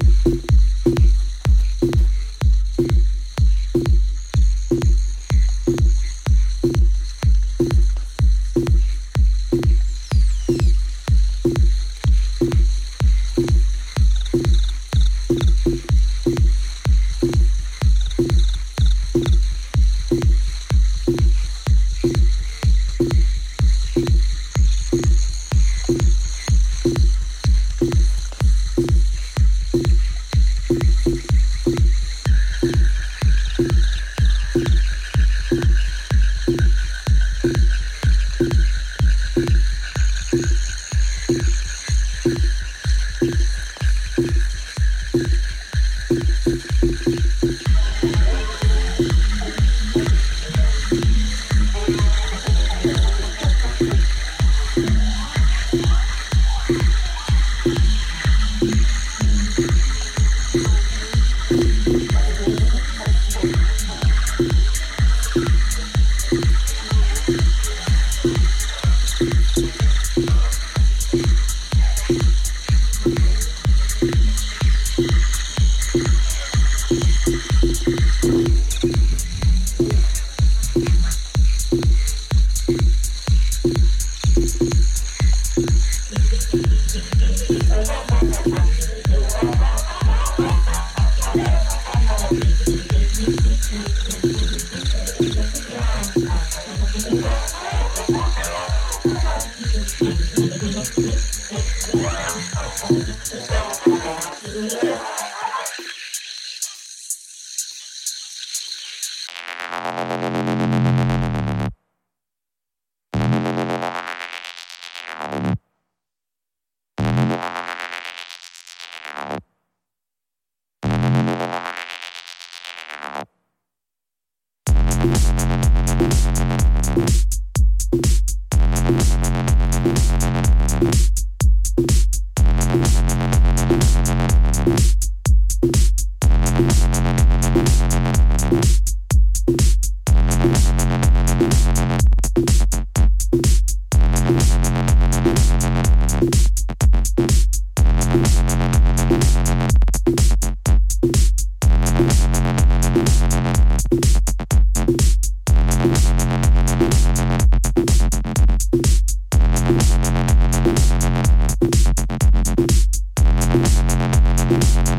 you Thank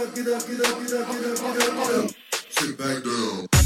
up, get up, get up, get up, get up, get up, get up. Sit back down.